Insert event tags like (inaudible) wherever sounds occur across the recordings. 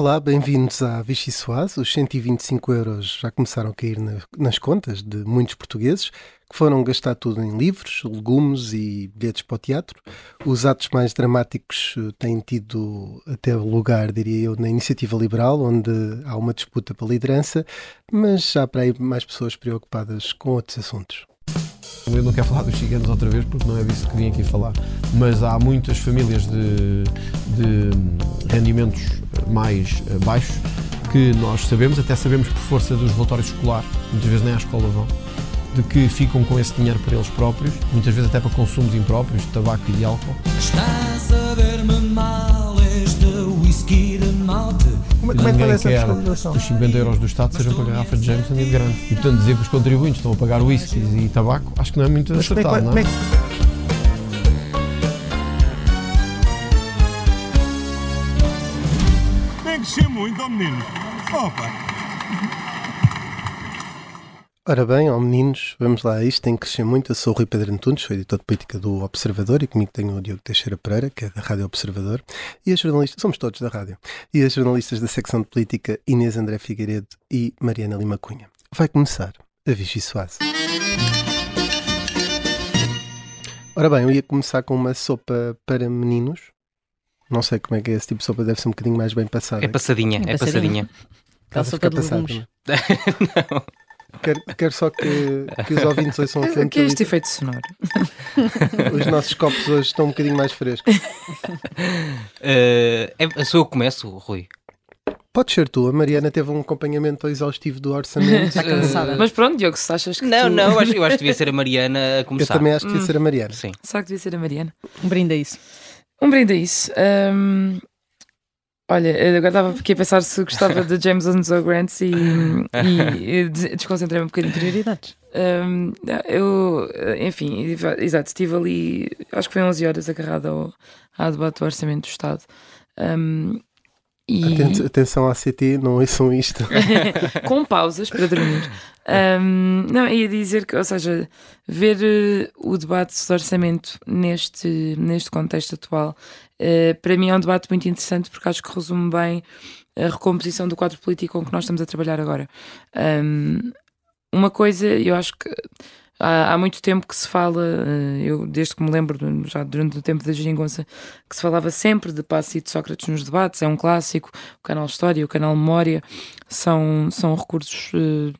Olá, bem-vindos à Vichy Soaz. Os 125 euros já começaram a cair na, nas contas de muitos portugueses que foram gastar tudo em livros, legumes e bilhetes para o teatro. Os atos mais dramáticos eh, têm tido até lugar, diria eu, na iniciativa liberal, onde há uma disputa pela liderança, mas já para aí mais pessoas preocupadas com outros assuntos. Eu não quero falar dos ciganos outra vez porque não é disso que vim aqui falar, mas há muitas famílias de, de rendimentos mais eh, baixos que nós sabemos, até sabemos por força dos relatórios escolares, muitas vezes nem à escola vão, de que ficam com esse dinheiro para eles próprios, muitas vezes até para consumos impróprios de tabaco e de álcool. A Como, como é que faz essa quer fiscalização? que os 50 euros do Estado sejam para a garrafa de Jameson e de grande. E portanto dizer que os contribuintes estão a pagar whiskies e tabaco, acho que não é muito Mas como é acertado, vai- não como é? é que- Tem que ser muito, ó menino. Opa! Ora bem, ó meninos, vamos lá a isto, tem que crescer muito. Eu sou o Rui Pedro Antunes, sou editor de política do Observador e comigo tenho o Diogo Teixeira Pereira, que é da Rádio Observador, e as jornalistas, somos todos da rádio, e as jornalistas da secção de política Inês André Figueiredo e Mariana Lima Cunha. Vai começar a Vichy Soase. Ora bem, eu ia começar com uma sopa para meninos. Não sei como é que é esse tipo de sopa, deve ser um bocadinho mais bem passada. É passadinha, é É passadinha. Aquela Estás a sopa ficar de passado legumes. também. (laughs) (laughs) Quero, quero só que, que os ouvintes ouçam o que é este efeito sonoro? (laughs) os nossos copos hoje estão um bocadinho mais frescos. Eh, é, sou eu que começo, Rui. Pode ser tu, a Mariana teve um acompanhamento exaustivo do orçamento. Está cansada. Mas pronto, Diogo, se achas que. Não, tu... não, eu acho, eu acho que devia ser a Mariana a Eu começar. também acho que ia ser a Mariana. Sim. Será que devia ser a Mariana? Um brinde a isso. Um brinde a isso. Ahm, Olha, eu agora estava aqui a pensar se gostava de James Ansel Grant e, e, e des- desconcentrei-me um bocadinho. Prioridades. Ahm, eu, enfim, exato, estive ali, acho que foi 11 horas agarrado ao, ao debate do Orçamento do Estado. Ahm, e... Aten- Atenção à CT, não ouçam isto. (laughs) (laughs) com pausas para dormir. Um, não, ia dizer que, ou seja, ver eh, o debate de orçamento neste, neste contexto atual, para mim é um debate muito interessante porque acho que resume bem a recomposição do quadro político com que nós estamos a trabalhar agora. Um, uma coisa, eu acho que há, há muito tempo que se fala, eh, eu desde que me lembro, já durante o tempo da geringonça, que se falava sempre de Passo e de Sócrates nos debates, é um clássico, o canal História, o canal Memória, são, são recursos eh,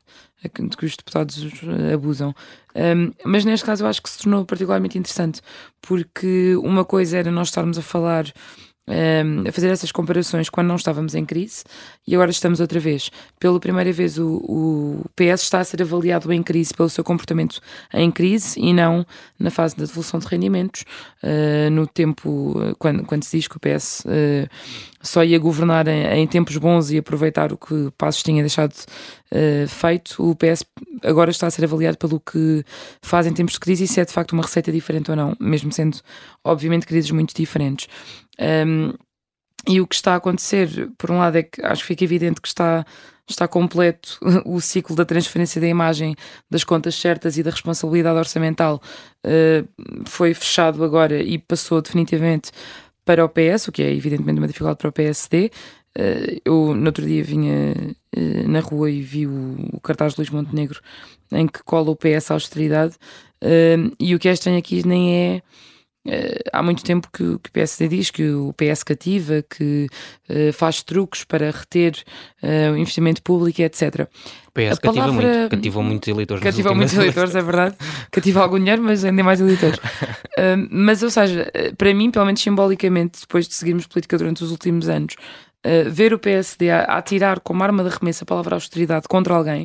de que os deputados abusam. Um, mas neste caso eu acho que se tornou particularmente interessante, porque uma coisa era nós estarmos a falar, um, a fazer essas comparações quando não estávamos em crise, e agora estamos outra vez. Pela primeira vez o, o PS está a ser avaliado em crise pelo seu comportamento em crise e não na fase da devolução de rendimentos, uh, no tempo, quando, quando se diz que o PS uh, só ia governar em, em tempos bons e aproveitar o que Passos tinha deixado uh, feito, o PS agora está a ser avaliado pelo que faz em tempos de crise e se é de facto uma receita diferente ou não, mesmo sendo obviamente crises muito diferentes. Um, e o que está a acontecer, por um lado, é que acho que fica evidente que está, está completo (laughs) o ciclo da transferência da imagem das contas certas e da responsabilidade orçamental uh, foi fechado agora e passou definitivamente para o PS, o que é evidentemente uma dificuldade para o PSD. Uh, eu no outro dia vinha uh, na rua e vi o, o cartaz de Luís Montenegro em que cola o PS à austeridade e o que é estranho aqui nem é há muito tempo que, que o PSD diz que o PS cativa, que uh, faz truques para reter uh, o investimento público, etc. O PS A cativa palavra- muito, cativou muitos eleitores. últimas muitos eleitores, é verdade. (laughs) Cativa algum dinheiro, mas ainda mais eleitores. Uh, (laughs) mas, ou seja, para mim, pelo menos simbolicamente, depois de seguirmos política durante os últimos anos, uh, ver o PSD a, a atirar como arma de arremesso a palavra austeridade contra alguém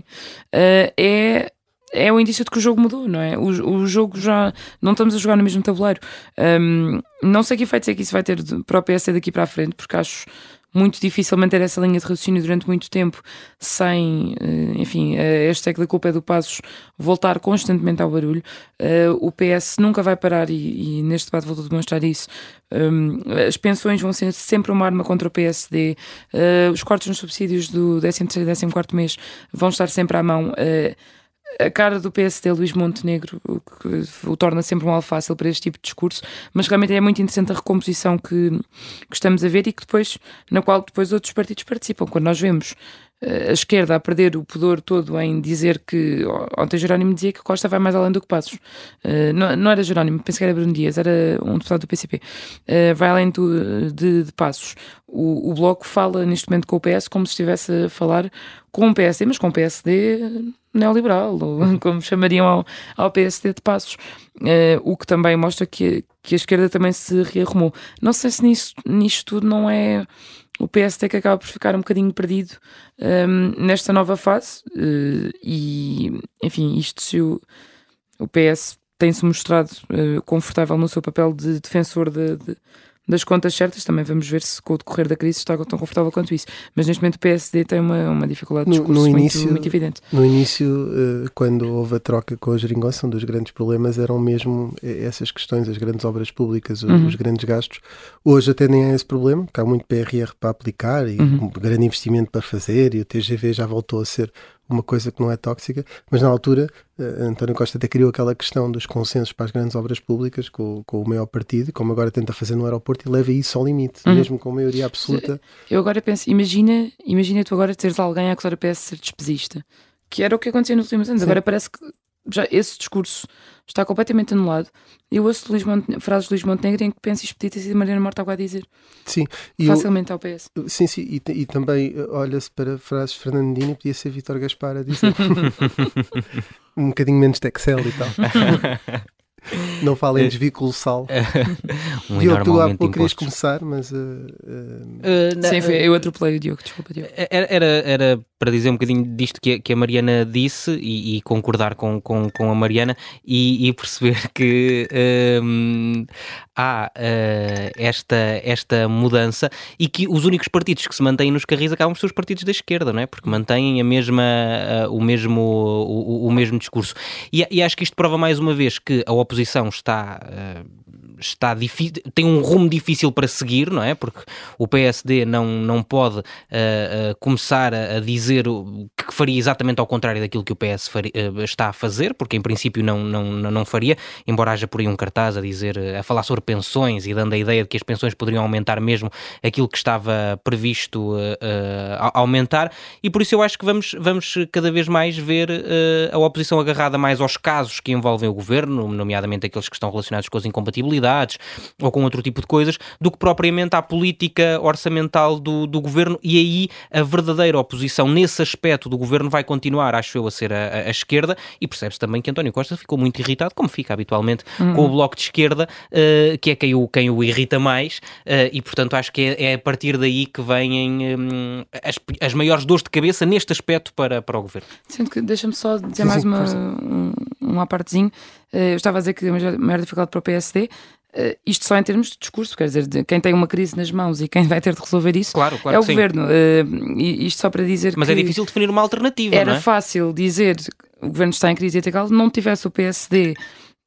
uh, é. É o indício de que o jogo mudou, não é? O, o jogo já. Não estamos a jogar no mesmo tabuleiro. Um, não sei que efeitos é que isso vai ter para o PSD daqui para a frente, porque acho muito difícil manter essa linha de raciocínio durante muito tempo sem, eh, enfim, a hashtag da culpa é do Passos voltar constantemente ao barulho. Eh, o PS nunca vai parar e, e neste debate voltou a demonstrar isso. Um, as pensões vão ser sempre uma arma contra o PSD. Eh, os cortes nos subsídios do 13º e 14º mês vão estar sempre à mão. A cara do PSD, Luís Montenegro, o que o torna sempre um mal fácil para este tipo de discurso, mas realmente é muito interessante a recomposição que, que estamos a ver e que depois, na qual depois outros partidos participam. Quando nós vemos a esquerda a perder o pudor todo em dizer que ontem Jerónimo dizia que Costa vai mais além do que Passos. Uh, não, não, era Jerónimo, penso que era Bruno Dias, era um deputado do PCP. Uh, vai além do, de, de Passos. O, o, Bloco fala neste momento com o PS como se estivesse a falar com o PSD, mas com o PSD neoliberal, ou (laughs) como chamariam ao, ao PSD de Passos. O que também mostra que, que a esquerda também se rearrumou. Não sei se nisso, nisto tudo não é o PSD que acaba por ficar um bocadinho perdido um, nesta nova fase uh, e enfim, isto se o, o PS tem-se mostrado uh, confortável no seu papel de defensor de, de, das contas certas, também vamos ver se com o decorrer da crise está tão confortável quanto isso. Mas neste momento o PSD tem uma, uma dificuldade de discurso no, no muito, início, muito evidente. No início, uh, quando houve a troca com a geringonça, um dos grandes problemas eram mesmo essas questões, as grandes obras públicas, uhum. os grandes gastos. Hoje até nem é esse problema, porque há muito PRR para aplicar e uhum. um grande investimento para fazer e o TGV já voltou a ser uma coisa que não é tóxica, mas na altura uh, António Costa até criou aquela questão dos consensos para as grandes obras públicas com, com o maior partido, como agora tenta fazer no aeroporto, e leva isso ao limite, uhum. mesmo com maioria absoluta. Eu agora penso, imagina, imagina tu agora teres alguém a acusar o PS de ser despesista, que era o que acontecia nos últimos anos, Sim. agora parece que já esse discurso está completamente anulado. Eu ouço Luís Monte... frases de Luís Montenegro em que penso expeditas e de Mariana Morta a dizer. Sim. Facilmente ao PS. Sim, sim. E, e também eh, olha-se para frases de Fernandinho e podia ser Vitor Gaspar a dizer. (laughs) um bocadinho menos de Excel e tal. (laughs) Não fala em desvio colossal. (laughs) um Diogo, tu há pouco querias começar, mas. Uh, uh... Sim, foi, eu atropelei o Diogo, desculpa, Diogo. Era, era, era para dizer um bocadinho disto que, que a Mariana disse e, e concordar com, com, com, a Mariana e, e perceber (laughs) que um, há uh, esta, esta mudança e que os únicos partidos que se mantêm nos carris acabam por ser os partidos da esquerda, não é? Porque mantêm a mesma, uh, o, mesmo, o, o, mesmo discurso. E, e, acho que isto prova mais uma vez que a oposição está. Uh, está difícil, tem um rumo difícil para seguir, não é? Porque o PSD não, não pode uh, uh, começar a, a, dizer que faria exatamente ao contrário daquilo que o PS faria, uh, está a fazer, porque em princípio não, não, não faria, embora haja por aí um cartaz a dizer, a falar sobre pensões e dando a ideia de que as pensões poderiam aumentar mesmo aquilo que estava previsto aumentar, e por isso eu acho que vamos, vamos cada vez mais ver a oposição agarrada mais aos casos que envolvem o governo, nomeadamente aqueles que estão relacionados com as incompatibilidades ou com outro tipo de coisas, do que propriamente à política orçamental do, do governo. E aí a verdadeira oposição nesse aspecto do governo vai continuar, acho eu, a ser a, a esquerda. E percebe-se também que António Costa ficou muito irritado, como fica habitualmente, uhum. com o bloco de esquerda, uh, que é quem o, quem o irrita mais. Uh, e portanto acho que é, é, a partir daí que vêm um, as, as maiores dores de cabeça neste aspecto para, para o governo. Sendo que deixa-me só dizer mais uma, um, uma partezinho. Eh, eu estava a dizer que a maior dificuldade para o PSD Uh, isto só em termos de discurso, quer dizer, quem tem uma crise nas mãos e quem vai ter de resolver isso claro, claro é o governo. Uh, isto só para dizer Mas é que. Mas é difícil definir uma alternativa. Era é? fácil dizer que o governo está em crise e tal, não tivesse o PSD.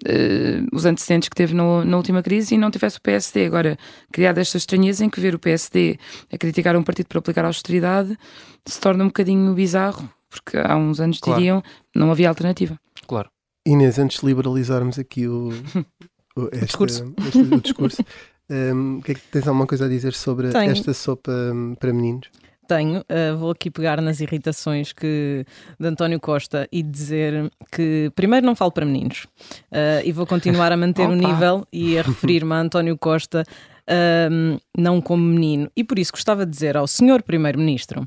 Uh, os antecedentes que teve no, na última crise e não tivesse o PSD. Agora, criada esta estranheza em que ver o PSD a criticar um partido por aplicar austeridade se torna um bocadinho bizarro, porque há uns anos claro. diriam não havia alternativa. Claro. Inês, antes de liberalizarmos aqui o, (laughs) este, discurso, este, o discurso (laughs) um, que é que tens alguma coisa a dizer sobre Tenho. esta sopa um, para meninos? Tenho, uh, vou aqui pegar nas irritações que, de António Costa e dizer que, primeiro, não falo para meninos uh, e vou continuar a manter (laughs) o nível e a referir-me a António Costa um, não como menino. E por isso gostava de dizer ao senhor Primeiro-Ministro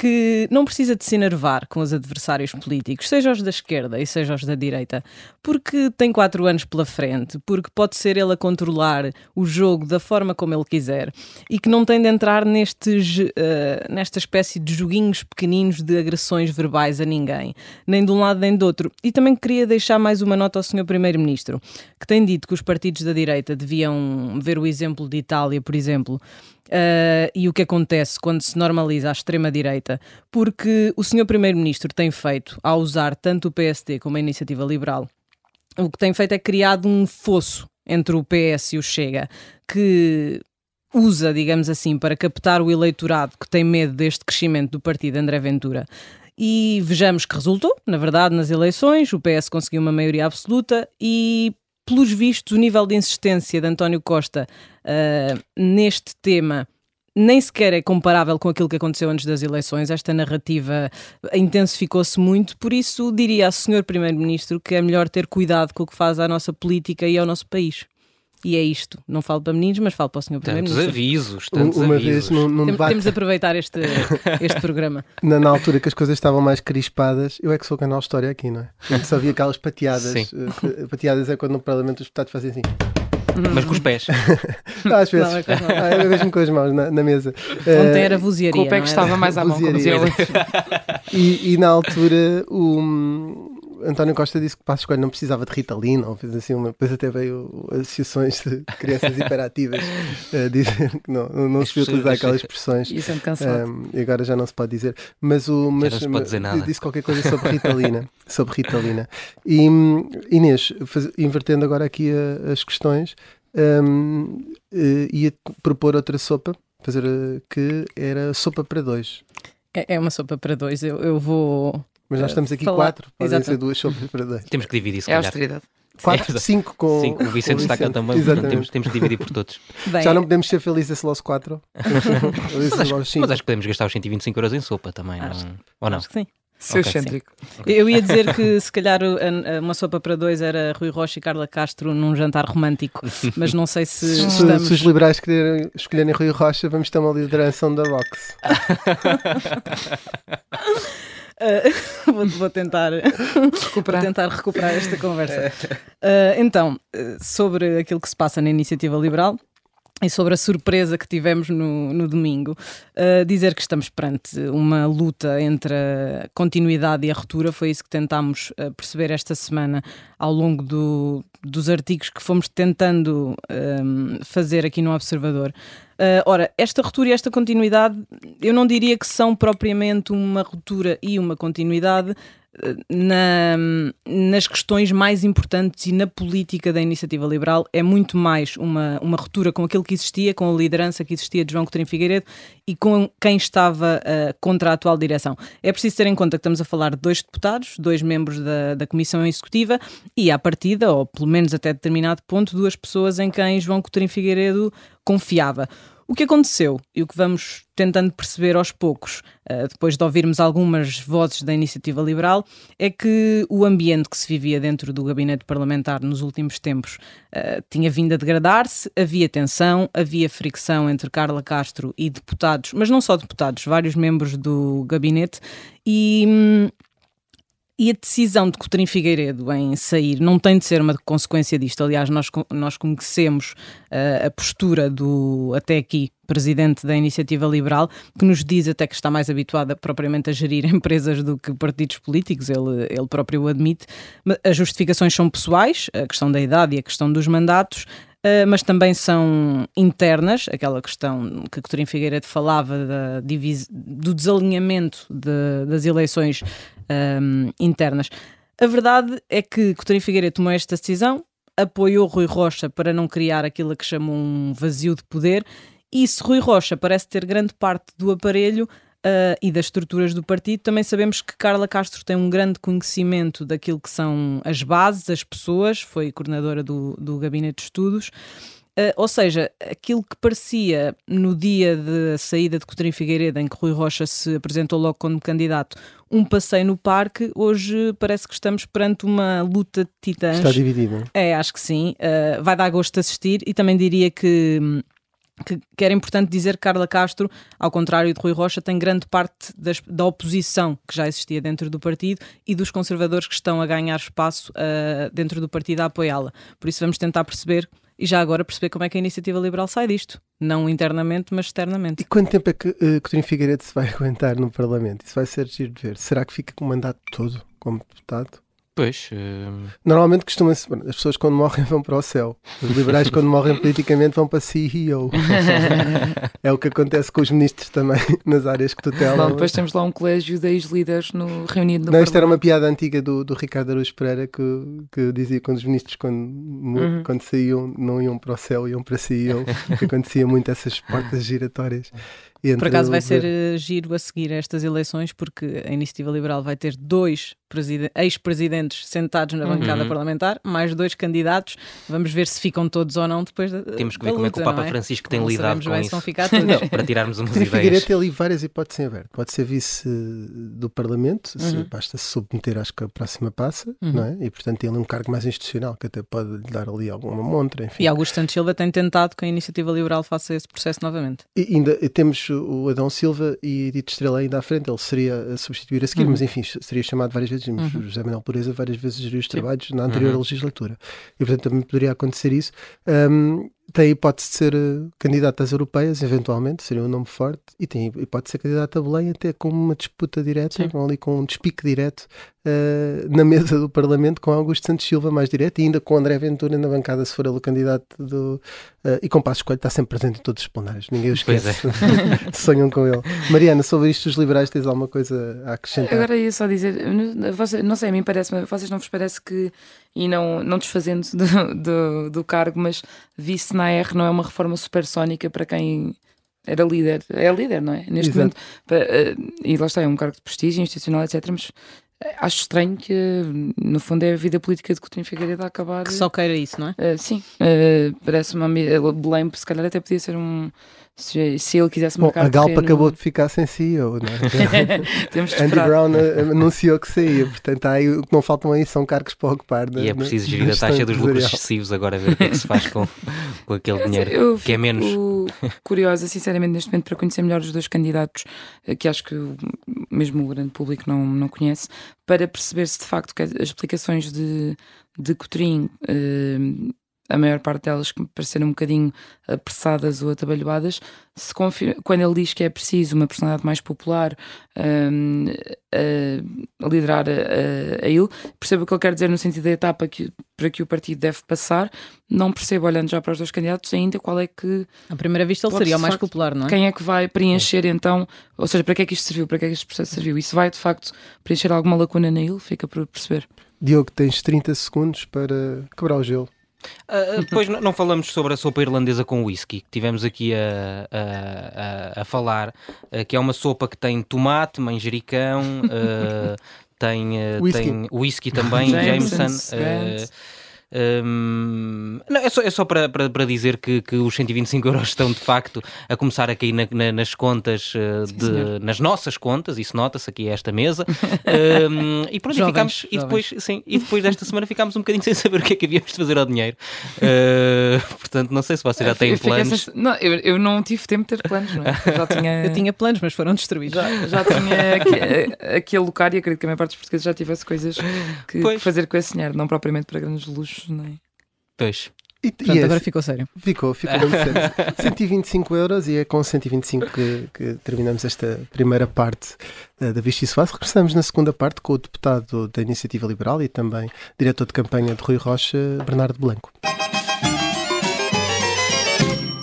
que não precisa de se enervar com os adversários políticos, seja os da esquerda e seja os da direita, porque tem quatro anos pela frente, porque pode ser ele a controlar o jogo da forma como ele quiser e que não tem de entrar nestes, uh, nesta espécie de joguinhos pequeninos de agressões verbais a ninguém, nem de um lado nem do outro. E também queria deixar mais uma nota ao Sr. Primeiro-Ministro, que tem dito que os partidos da direita deviam ver o exemplo de Itália, por exemplo, Uh, e o que acontece quando se normaliza a extrema-direita, porque o senhor Primeiro-Ministro tem feito, ao usar tanto o PSD como a Iniciativa Liberal, o que tem feito é criado um fosso entre o PS e o Chega, que usa, digamos assim, para captar o eleitorado que tem medo deste crescimento do partido André Ventura E vejamos que resultou, na verdade, nas eleições. O PS conseguiu uma maioria absoluta e, pelos vistos, o nível de insistência de António Costa uh, neste tema nem sequer é comparável com aquilo que aconteceu antes das eleições. Esta narrativa intensificou-se muito, por isso diria ao Sr. Primeiro-Ministro que é melhor ter cuidado com o que faz à nossa política e ao nosso país. E é isto. Não falo para meninos, mas falo para o. Tantos Primeiro-Ministro. avisos, tantos Uma avisos. vez num, num Tem- debate, Temos de aproveitar este, (laughs) este programa. na, na altura que as coisas estavam mais crispadas, eu é que sou o canal História aqui, não é? Eu só via aquelas pateadas. Sim. eh, pateadas é quando no Parlamento os deputados fazem assim. Mas com os pés. (laughs) Ah, às vezes. Não, é com. Ah, é mesmo com as mãos na, na mesa. Ontem Eh, era vozearia. Com o pé não que estava mais à mão, outro. (laughs) E, e na altura o hum, António Costa disse que Passos Coelho não precisava de Ritalina, ou fez assim uma. Depois até veio associações de crianças hiperativas a (laughs) dizer que não, não se podia utilizar aquelas expressões. E sendo cansado. Um, e agora já não se pode dizer, mas o mas, não se pode dizer nada. disse qualquer coisa sobre Ritalina, (laughs) sobre Ritalina. E Inês, faz- invertendo agora aqui a- as questões, hum, eh, ia propor outra sopa, fazer eh, que era sopa para dois. É, é uma sopa para dois. Eu, eu vou. Mas nós Eh, estamos aqui falar- quatro, podem Exato. ser duas sopas para dois. Temos que dividir, se É calhar. austeridade. (laughs) Quatro, cinco com. Sim, o Vicente está cá também, temos, temos que dividir por todos. Bem, Já não podemos ser felizes aos quatro. Mas acho, cinco. mas acho que podemos gastar os 125 euros em sopa também, Acho- não? ou não? acho que sim. Seu Ok, sim. excêntrico. Eu ia dizer que se calhar uma sopa para dois era Rui Rocha e Carla Castro num jantar romântico, mas não sei se (laughs) Se, estamos. se os liberais quererem escolherem Rui Rocha, vamos ter uma liderança da Vox. (laughs) Uh, (laughs) vou, vou tentar, vou Recuperar. tentar recuperar esta conversa. Uh, então, sobre aquilo que se passa na iniciativa liberal. E sobre a surpresa que tivemos no, no domingo, uh, dizer que estamos perante uma luta entre a continuidade e a ruptura, foi isso que tentámos uh, perceber esta semana ao longo do- dos artigos que fomos tentando um, fazer aqui no Observador. Uh, ora, esta ruptura e esta continuidade, eu não diria que são propriamente uma ruptura e uma continuidade na- nas questões mais importantes e na política da iniciativa liberal. É muito mais uma, uma ruptura com aquilo que existia, com a liderança que existia de João Coutinho Figueiredo e com quem estava uh, contra a atual direção. É preciso ter em conta que estamos a falar de dois deputados, dois membros da, da Comissão Executiva e, à partida, ou pelo menos até determinado ponto, duas pessoas em quem João Coutinho Figueiredo confiava. O que aconteceu e o que vamos tentando perceber aos poucos, eh, depois de ouvirmos algumas vozes da iniciativa liberal, é que o ambiente que se vivia dentro do gabinete parlamentar nos últimos tempos eh, tinha vindo a degradar-se, havia tensão, havia fricção entre Carla Castro e deputados, mas não só deputados, vários membros do gabinete, e. hum, e a decisão de Coutinho Figueiredo em sair não tem de ser uma consequência disto. Aliás, nós, nós conhecemos eh, a postura do, até aqui, presidente da Iniciativa Liberal, que nos diz até que está mais habituado a, propriamente a gerir (laughs) empresas do que partidos políticos, ele, ele próprio o admite. As justificações são pessoais, a questão da idade e a questão dos mandatos, Uh, mas também são internas, aquela questão que Coutinho Figueiredo falava da do desalinhamento de- das eleições um, internas. A verdade é que Coutinho Figueiredo tomou esta decisão, apoiou Rui Rocha para não criar aquilo que chamam um vazio de poder, e se Rui Rocha parece ter grande parte do aparelho, Uh, e das estruturas do partido, também sabemos que Carla Castro tem um grande conhecimento daquilo que são as bases, as pessoas, foi coordenadora do, do Gabinete de Estudos. Uh, ou seja, aquilo que parecia no dia da saída de Coutinho Figueiredo, em que Rui Rocha se apresentou logo como candidato, um passeio no parque, hoje parece que estamos perante uma luta de titãs. Está dividido. É, acho que sim. Uh, vai dar gosto de assistir e também diria que, que, que era importante dizer que Carla Castro, ao contrário de Rui Rocha, tem grande parte das- da oposição que já existia dentro do partido e dos conservadores que estão a ganhar espaço uh, dentro do partido a apoiá-la. Por isso vamos tentar perceber e já agora perceber como é que a iniciativa liberal sai disto. Não internamente, mas externamente. E quanto tempo é que uh, Coutinho Figueiredo se vai (laughs) aguentar no Parlamento? Isso vai ser giro de ver. Será que fica com o mandato todo como deputado? Pois, eh, Normalmente costuma-se. bom, As pessoas quando morrem vão para o céu. Os liberais, quando morrem politicamente, vão para CEO. (laughs) é o que acontece com os ministros também (laughs) nas áreas que tutelam. Não, depois temos lá um colégio de ex-líderes no, reunido no Não, isto era uma piada antiga do, do Ricardo Araújo Pereira que, que dizia que os ministros, quando, Uhum. quando saíam, não iam para o céu, iam para CEO. que acontecia muito essas portas giratórias. Entre Por acaso vai ser eh, giro a seguir estas eleições, porque a Iniciativa Liberal vai ter dois preside- ex-presidentes sentados na bancada Uhum. parlamentar, mais dois candidatos. Vamos ver se ficam todos ou não depois da Temos que ver como é que o Papa não Francisco tem Não lidado sabemos com bem se isso. vão ficar todos. Para tirarmos umas (laughs) Coutinho ideias. Figueiredo tem ali várias hipóteses em aberto. Pode ser vice do Parlamento, se Uhum. basta se submeter, acho que a próxima passa, Uhum. não é? E portanto tem ali um cargo mais institucional que até pode lhe dar ali alguma montra, enfim. E Augusto Santos Silva tem tentado que a Iniciativa Liberal faça esse processo novamente. E ainda temos o Adão Silva e Edito Estrela ainda à frente, ele seria a substituir a seguir, Uhum. mas enfim, seria chamado várias vezes, Uhum. o José Manuel Pureza várias vezes geriu os trabalhos na anterior Uhum. legislatura. E portanto também poderia acontecer isso. Ahm, tem a hipótese de ser eh, candidato às europeias, eventualmente, seria um nome forte, e tem a hipótese de ser candidato a Belém até com uma disputa direta, Sim. com ali com um despique direto eh, na mesa do Parlamento com Augusto Santos Silva mais direto e ainda com André Ventura na bancada se for ele o candidato do eh, e com Passos Coelho está sempre presente em todos os plenários, ninguém o Pois esquece (laughs) sonham com ele. Mariana, sobre isto os liberais tens alguma coisa a acrescentar? Agora ia só dizer, não- sei, a mim parece, vocês não vos parece que, e não, não desfazendo do, do, do cargo, mas vice na R não é uma reforma supersónica para quem era líder, é líder, não é? Neste Exato. momento, eh, e lá está, é um cargo de prestígio institucional, etc. Mas eh, acho estranho que, no fundo, é a vida política de Coutinho Figueiredo a acabar. Que só queira isso, não é? Eh, sim, parece uma. ami- eh, Belém, se calhar, até podia ser um. Se, se ele quisesse Bom, marcar a Galpa terreno- acabou de ficar sem CEO, não é? (laughs) Temos que Andy. Brown eh, anunciou que saía, portanto aí, o que não faltam aí são cargos para ocupar. na- E é preciso na gerir a taxa dos lucros excessivos agora, ver o que é que se faz com, com aquele dinheiro. Eu que é fico menos. (laughs) curiosa, sinceramente, neste momento, para conhecer melhor os dois candidatos, eh, que acho que mesmo o grande público não, não conhece, para perceber se de facto que as explicações de, de Coutrinho, eh, a maior parte delas que me pareceram um bocadinho apressadas ou atabalhoadas, se confir- quando ele diz que é preciso uma personalidade mais popular hum, a, a liderar a, a, a ele, percebo o que ele quer dizer no sentido da etapa que, para que o partido deve passar, não percebo, olhando já para os dois candidatos, ainda qual é que À primeira vista ele seria o mais facto, popular, não é? quem é que vai preencher então, ou seja, para que é que isto serviu, para que é que este processo serviu? Isso vai de facto preencher alguma lacuna na ele? Fica por perceber. Diogo, tens 30 segundos para quebrar o gelo. Ah, ah, depois não, não falamos sobre a sopa irlandesa com whisky, que tivemos aqui a, a, a, a falar, ah, que é uma sopa que tem tomate, manjericão, ah, tem, ah, Whisky. tem whisky também, Jameson, Jameson. Ah, hum, não, é só, é só para, para, para dizer que, que os 125 euros estão de facto a começar a cair na- na- nas contas, ah, de- senhor. nas nossas contas, isso nota-se aqui a esta mesa. (laughs) Hum, e pronto, e Jovens, ficámos, e depois, sim, e depois desta semana ficámos um bocadinho (laughs) sem saber o que é que havíamos de fazer ao dinheiro. Uh, portanto, não sei se vocês já têm Eu fiquei planos. sem- Não, eu, eu não tive tempo de ter planos, não é? Eu já tinha. (laughs) Eu tinha planos, mas foram destruídos. Já, já tinha aque- aquele lugar e acredito que a maior parte dos portugueses já tivesse coisas que, que fazer com esse dinheiro, não propriamente para grandes luxos, nem. Pois. E, Portanto, é agora ficou sério. Ficou, ficou muito sério. (laughs) 125 euros e é com 125 que, que terminamos esta primeira parte eh, da Vichy Soares. Regressamos na segunda parte com o deputado da Iniciativa Liberal e também diretor de campanha de Rui Rocha, Bernardo Blanco.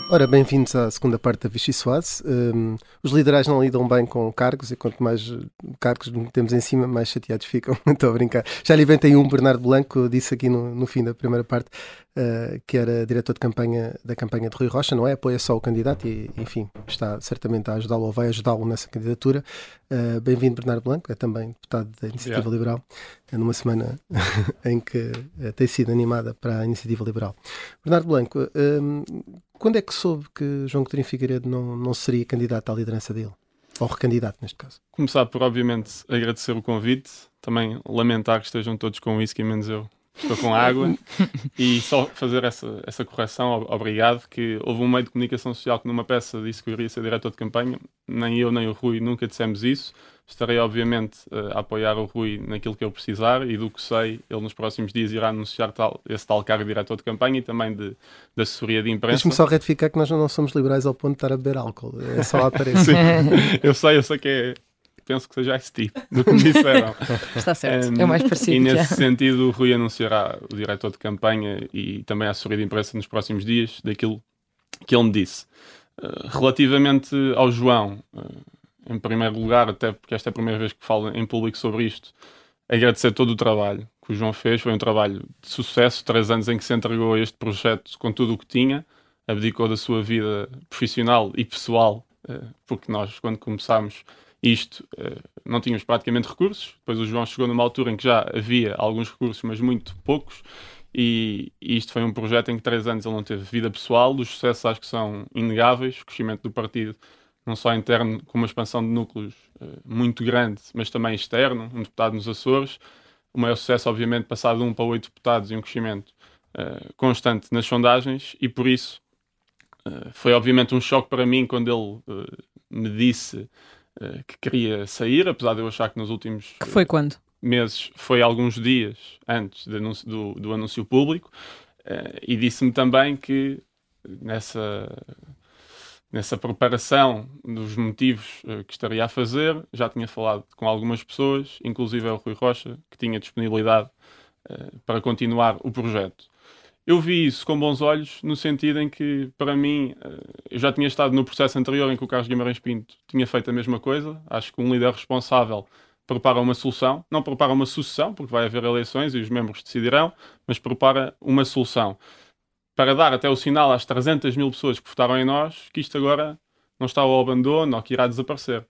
Ora, bem-vindos à segunda parte da Vichy Soares. Um, os liberais não lidam bem com cargos e quanto mais eh, cargos temos em cima, mais chateados ficam. (laughs) Estou a brincar. Já lhe inventei um, Bernardo Blanco disse aqui no, no fim da primeira parte uh, que era diretor de campanha da campanha de Rui Rocha, não é? Apoia só o candidato e, enfim, está certamente a ajudá-lo ou vai ajudá-lo nessa candidatura. Uh, Bem-vindo, Bernardo Blanco, é também deputado da Iniciativa Liberal, é numa semana (laughs) em que uh, tem sido animada para a Iniciativa Liberal. Bernardo Blanco, um, quando é que soube que João Coutinho Figueiredo não, não seria candidato à liderança dele? Ou recandidato, neste caso. Começar por, obviamente, agradecer o convite, também lamentar que estejam todos com whisky, menos eu. Estou com água e só fazer essa, essa correção, ob- obrigado, que houve um meio de comunicação social que numa peça disse que eu iria ser diretor de campanha, nem eu nem o Rui nunca dissemos isso. Estarei, obviamente, eh, a apoiar o Rui naquilo que eu precisar e do que sei, ele nos próximos dias irá anunciar tal, esse tal cargo de diretor de campanha e também de, de assessoria de imprensa. Deixe-me só retificar que nós não somos liberais ao ponto de estar a beber álcool. É só a aparência. Sim, eu sei, eu sei que é. Penso que seja esse tipo do que me disseram. (laughs) Está certo. Um, É o mais parecido, E nesse já. sentido, o Rui anunciará o diretor de campanha e também a assessoria de imprensa nos próximos dias daquilo que ele me disse. Uh, relativamente ao João, uh, em primeiro lugar, até porque esta é a primeira vez que falo em público sobre isto, agradecer todo o trabalho que o João fez. Foi um trabalho de sucesso, três anos em que se entregou a este projeto com tudo o que tinha, abdicou da sua vida profissional e pessoal eh, porque nós, quando começámos isto, eh, não tínhamos praticamente recursos. Depois o João chegou numa altura em que já havia alguns recursos, mas muito poucos. E, isto foi um projeto em que três anos ele não teve vida pessoal. Os sucessos acho que são inegáveis. O crescimento do partido, não só interno, com uma expansão de núcleos uh, muito grande, mas também externo. Um deputado nos Açores. O maior sucesso, obviamente, passado de um para oito deputados e um crescimento uh, constante nas sondagens. E por isso foi, obviamente, um choque para mim quando ele me disse que queria sair, apesar de eu achar que nos últimos. Que foi quando? meses, foi alguns dias antes anúncio, do, do, anúncio público, uh, e disse-me também que nessa, nessa preparação dos motivos uh, que estaria a fazer, já tinha falado com algumas pessoas, inclusive o Rui Rocha, que tinha disponibilidade para continuar o projeto. Eu vi isso com bons olhos, no sentido em que, para mim, eu já tinha estado no processo anterior em que o Carlos Guimarães Pinto tinha feito a mesma coisa. Acho que um líder responsável prepara uma solução, não prepara uma sucessão, porque vai haver eleições e os membros decidirão, mas prepara uma solução para dar até o sinal às 300 mil pessoas que votaram em nós que isto agora não está ao abandono ou que irá desaparecer.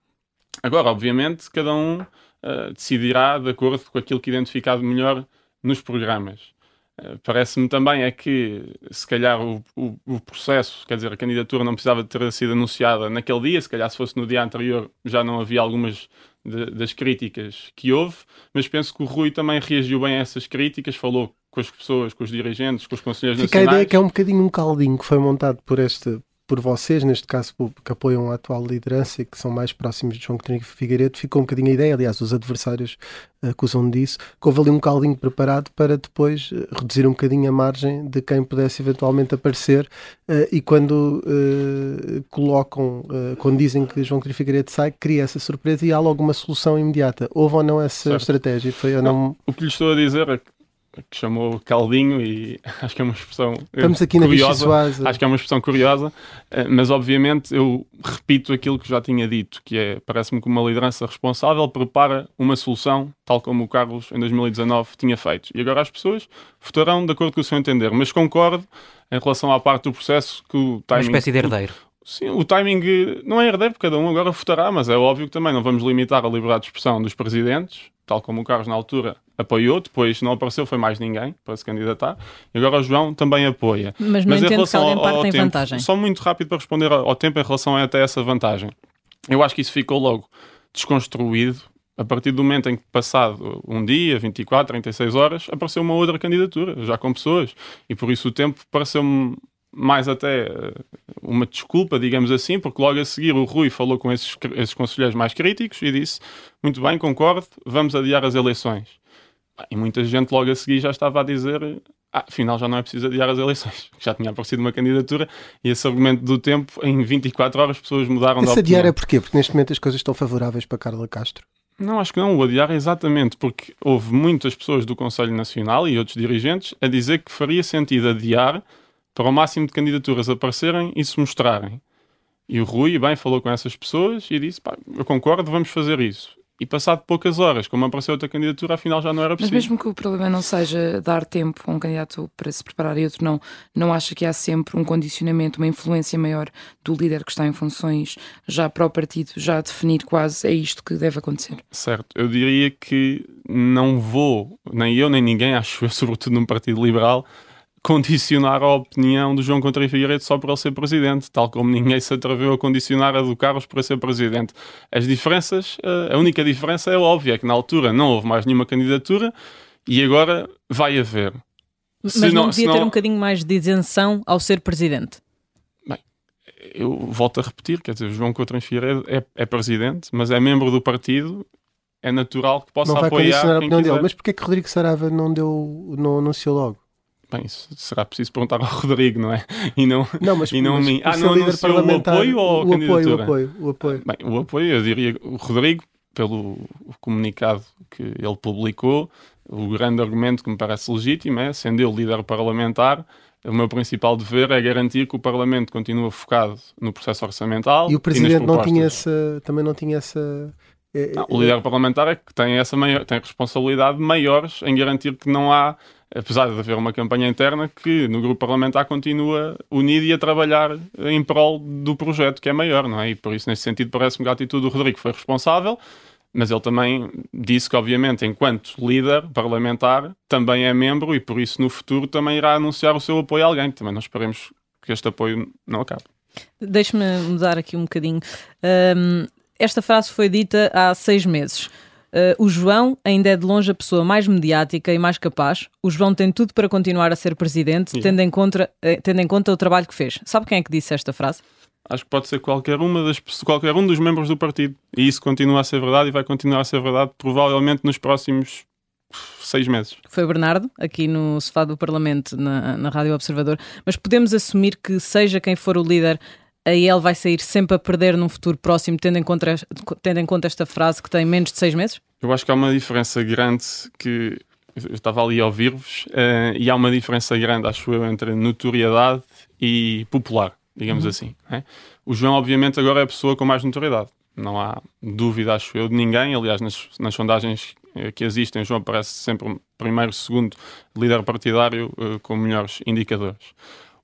Agora, obviamente, cada um uh, decidirá de acordo com aquilo que identificado melhor nos programas. Uh, Parece-me também é que, se calhar, o, o, o, processo, quer dizer, a candidatura não precisava de ter sido anunciada naquele dia, se calhar se fosse no dia anterior já não havia algumas de, das críticas que houve, mas penso que o Rui também reagiu bem a essas críticas, falou com as pessoas, com os dirigentes, com os conselheiros Fica nacionais. a ideia que é um bocadinho um caldinho que foi montado por este por vocês, neste caso que apoiam a atual liderança e que são mais próximos de João Coutinho Figueiredo, ficou um bocadinho a ideia, aliás, os adversários acusam disso, que houve ali um caldinho preparado para depois eh, reduzir um bocadinho a margem de quem pudesse eventualmente aparecer uh, e quando uh, colocam, uh, quando dizem que João Coutinho Figueiredo sai, cria essa surpresa e há logo uma solução imediata. Houve ou não essa certo. estratégia? Foi ou não... não... O que lhe estou a dizer é que que chamou caldinho e (laughs) acho que é uma expressão Estamos aqui curiosa, na acho que é uma expressão curiosa, eh, mas obviamente eu repito aquilo que já tinha dito, que é, parece-me que uma liderança responsável prepara uma solução, tal como o Carlos em 2019 tinha feito. E agora as pessoas votarão de acordo com o seu entender, mas concordo em relação à parte do processo que o timing... Uma espécie de herdeiro. Sim, o timing não é herdeiro, porque cada um agora votará, mas é óbvio que também não vamos limitar a liberdade de expressão dos presidentes, tal como o Carlos na altura apoiou, depois não apareceu, foi mais ninguém para se candidatar, e agora o João também apoia. Mas não mas entendo que alguém parte em tempo, vantagem. Só muito rápido para responder ao, ao tempo em relação a até essa vantagem. Eu acho que isso ficou logo desconstruído a partir do momento em que, passado um dia, 24, 36 horas, apareceu uma outra candidatura, já com pessoas, e por isso o tempo pareceu-me mais até eh, uma desculpa, digamos assim, porque logo a seguir o Rui falou com esses, esses conselheiros mais críticos e disse: Muito bem, concordo, vamos adiar as eleições. E muita gente logo a seguir já estava a dizer: ah, afinal já não é preciso adiar as eleições. (laughs) Já tinha aparecido uma candidatura e esse argumento do tempo, em 24 horas, as pessoas mudaram Esse de opinião. adiar é porquê? Porque neste momento as coisas estão favoráveis para Carla Castro. Não, acho que não. O adiar é exatamente porque houve muitas pessoas do Conselho Nacional e outros dirigentes a dizer que faria sentido adiar para o máximo de candidaturas aparecerem e se mostrarem. E o Rui, bem, falou com essas pessoas e disse: pá, eu concordo, vamos fazer isso. E passado poucas horas, como apareceu outra candidatura, afinal já não era possível. Mas mesmo que o problema não seja dar tempo a um candidato para se preparar e outro não, não acha que há sempre um condicionamento, uma influência maior do líder que está em funções já para o partido, já a definir quase é isto que deve acontecer? Certo, eu diria que não vou, nem eu nem ninguém, (laughs) acho eu, sobretudo num partido liberal, condicionar a opinião do João Coutinho Figueiredo só por ele ser presidente, tal como ninguém se atreveu a condicionar a do Carlos por ele ser presidente. As diferenças, eh, a única diferença é óbvia, é que na altura não houve mais nenhuma candidatura e agora vai haver. Mas se não, não devia ter um bocadinho mais de isenção ao ser presidente? Bem, eu volto a repetir, quer dizer, João Coutinho Figueiredo é, é presidente, mas é membro do partido é natural que possa não vai apoiar condicionar a opinião quiser. dele. Mas porquê que Rodrigo Sarava não, deu, não anunciou logo? Bem, isso será preciso perguntar ao (laughs) Rodrigo, não é? E não, Não, mas, e não a mas mim. Ah, não anunciou o apoio ou a o apoio, o apoio, o apoio. Bem, o apoio, eu diria, o Rodrigo, pelo comunicado que ele publicou, o grande argumento que me parece legítimo é, sendo eu líder parlamentar, o meu principal dever é garantir que o Parlamento continua focado no processo orçamental E o Presidente nas não tinha essa, também não tinha essa... é- Não, o líder parlamentar é que tem essa maior, tem responsabilidade maiores em garantir que não há apesar de haver uma campanha interna que no grupo parlamentar continua unido e a trabalhar em prol do projeto que é maior, não é? E por isso, nesse sentido, parece-me que a atitude do Rodrigo foi responsável, mas ele também disse que, obviamente, enquanto líder parlamentar, também é membro e por isso no futuro também irá anunciar o seu apoio a alguém. Também nós esperemos que este apoio não acabe. Deixe-me mudar aqui um bocadinho. Um, esta frase foi dita há seis meses. Uh, o João ainda é de longe a pessoa mais mediática e mais capaz. O João tem tudo para continuar a ser presidente, tendo em, conta, uh, tendo em conta o trabalho que fez. Sabe quem é que disse esta frase? Acho que pode ser qualquer, uma das, qualquer um dos membros do partido. E isso continua a ser verdade e vai continuar a ser verdade, provavelmente nos próximos seis meses. Foi o Bernardo, aqui no sofá do Parlamento, na, na Rádio Observador. Mas podemos assumir que, seja quem for o líder, a ele vai sair sempre a perder num futuro próximo, tendo em, conta, tendo em conta esta frase que tem menos de seis meses? Eu acho que há uma diferença grande que. Eu estava ali a ouvir-vos, uh, e há uma diferença grande, acho eu, entre notoriedade e popular, digamos uhum. assim. É? O João, obviamente, agora é a pessoa com mais notoriedade. Não há dúvida, acho eu, de ninguém. Aliás, nas, nas sondagens eh, que existem, o João aparece sempre primeiro, segundo líder partidário uh, com melhores indicadores.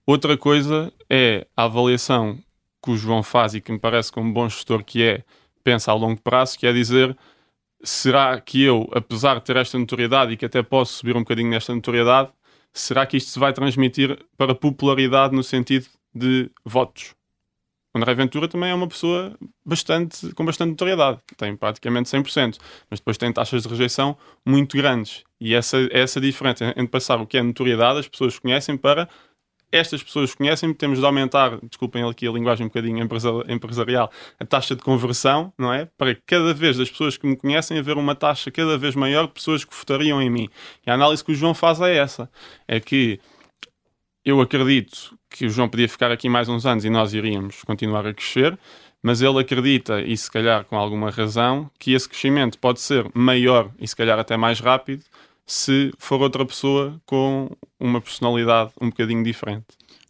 Outra coisa é a avaliação que o João faz e que me parece como bom gestor que é, pensa a longo prazo, que é dizer será que eu, apesar de ter esta notoriedade e que até posso subir um bocadinho nesta notoriedade, será que isto se vai transmitir para popularidade no sentido de votos? O André Ventura também é uma pessoa bastante, com bastante notoriedade, tem praticamente 100%, mas depois tem taxas de rejeição muito grandes. E essa, essa diferença entre passar o que é notoriedade, as pessoas conhecem, para estas pessoas conhecem-me, temos de aumentar, desculpem aqui a linguagem um bocadinho empresarial, a taxa de conversão, não é? Para cada vez das pessoas que me conhecem haver uma taxa cada vez maior de pessoas que votariam em mim. E a análise que o João faz é essa: é que eu acredito que o João podia ficar aqui mais uns anos e nós iríamos continuar a crescer, mas ele acredita, e se calhar com alguma razão, que esse crescimento pode ser maior e se calhar até mais rápido se for outra pessoa com uma personalidade um bocadinho diferente.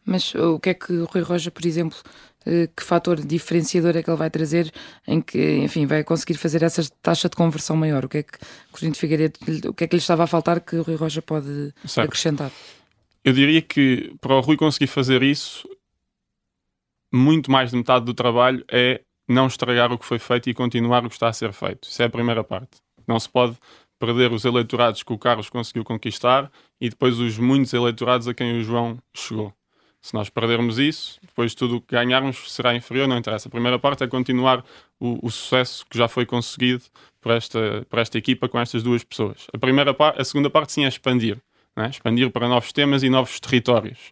Mas o que é que o Rui Roja, por exemplo, eh, que fator diferenciador é que ele vai trazer em que, enfim, vai conseguir fazer essa taxa de conversão maior? O que é que Corinthians Figueiredo, o que é que lhe estava a faltar que o Rui Roja pode certo. acrescentar? Eu diria que para o Rui conseguir fazer isso, muito mais de metade do trabalho é não estragar o que foi feito e continuar o que está a ser feito. Isso é a primeira parte. Não se pode perder os eleitorados que o Carlos conseguiu conquistar e depois os muitos eleitorados a quem o João chegou. Se nós perdermos isso, depois tudo o que ganharmos será inferior, não interessa. A primeira parte é continuar o, o sucesso que já foi conseguido por esta, por esta equipa com estas duas pessoas. A, primeira par, a segunda parte sim é expandir. É? Expandir para novos temas e novos territórios.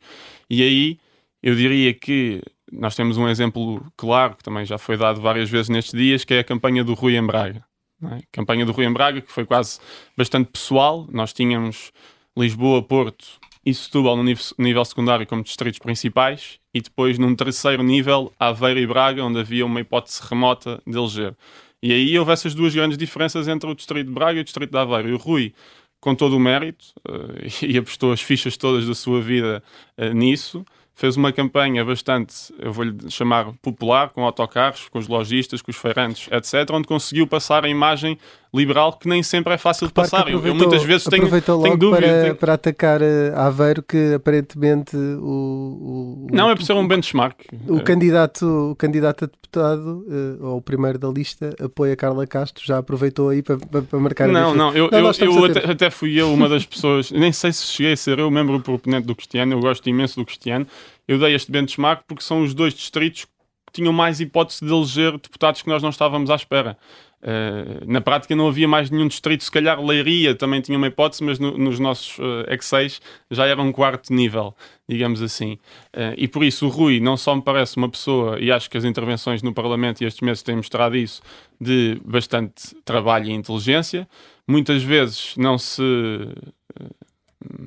E aí eu diria que nós temos um exemplo claro, que também já foi dado várias vezes nestes dias, que é a campanha do Rui em Braga. É? Campanha do Rui em Braga, que foi quase bastante pessoal. Nós tínhamos Lisboa, Porto e Setúbal no nível, nível secundário como distritos principais e depois num terceiro nível Aveiro e Braga, onde havia uma hipótese remota de eleger. E aí houve essas duas grandes diferenças entre o distrito de Braga e o distrito de Aveiro. E o Rui, com todo o mérito, uh, (laughs) e apostou as fichas todas da sua vida uh, nisso, fez uma campanha bastante, eu vou-lhe chamar popular, com autocarros, com os lojistas, com os feirantes, etc., onde conseguiu passar a imagem liberal que nem sempre é fácil de passar. Eu, eu, muitas vezes tenho, tenho dúvida. Para, tenho... para atacar uh, Aveiro, que aparentemente o. o não, é por ser um benchmark. O, o candidato, o candidato a deputado, uh, ou o primeiro da lista, apoia Carla Castro, já aproveitou aí para, para, para marcar Não, não, eu, não, eu, eu até, até, fui eu uma das (laughs) pessoas, nem sei se cheguei a ser eu membro proponente do Cristiano, eu gosto imenso do Cristiano. Eu dei este benchmark porque são os dois distritos que tinham mais hipótese de eleger deputados que nós não estávamos à espera. Uh, na prática não havia mais nenhum distrito, se calhar Leiria também tinha uma hipótese, mas no, nos nossos uh, X6 já era um quarto nível, digamos assim. Uh, e por isso o Rui não só me parece uma pessoa, e acho que as intervenções no Parlamento e estes meses têm mostrado isso, de bastante trabalho e inteligência. Muitas vezes não se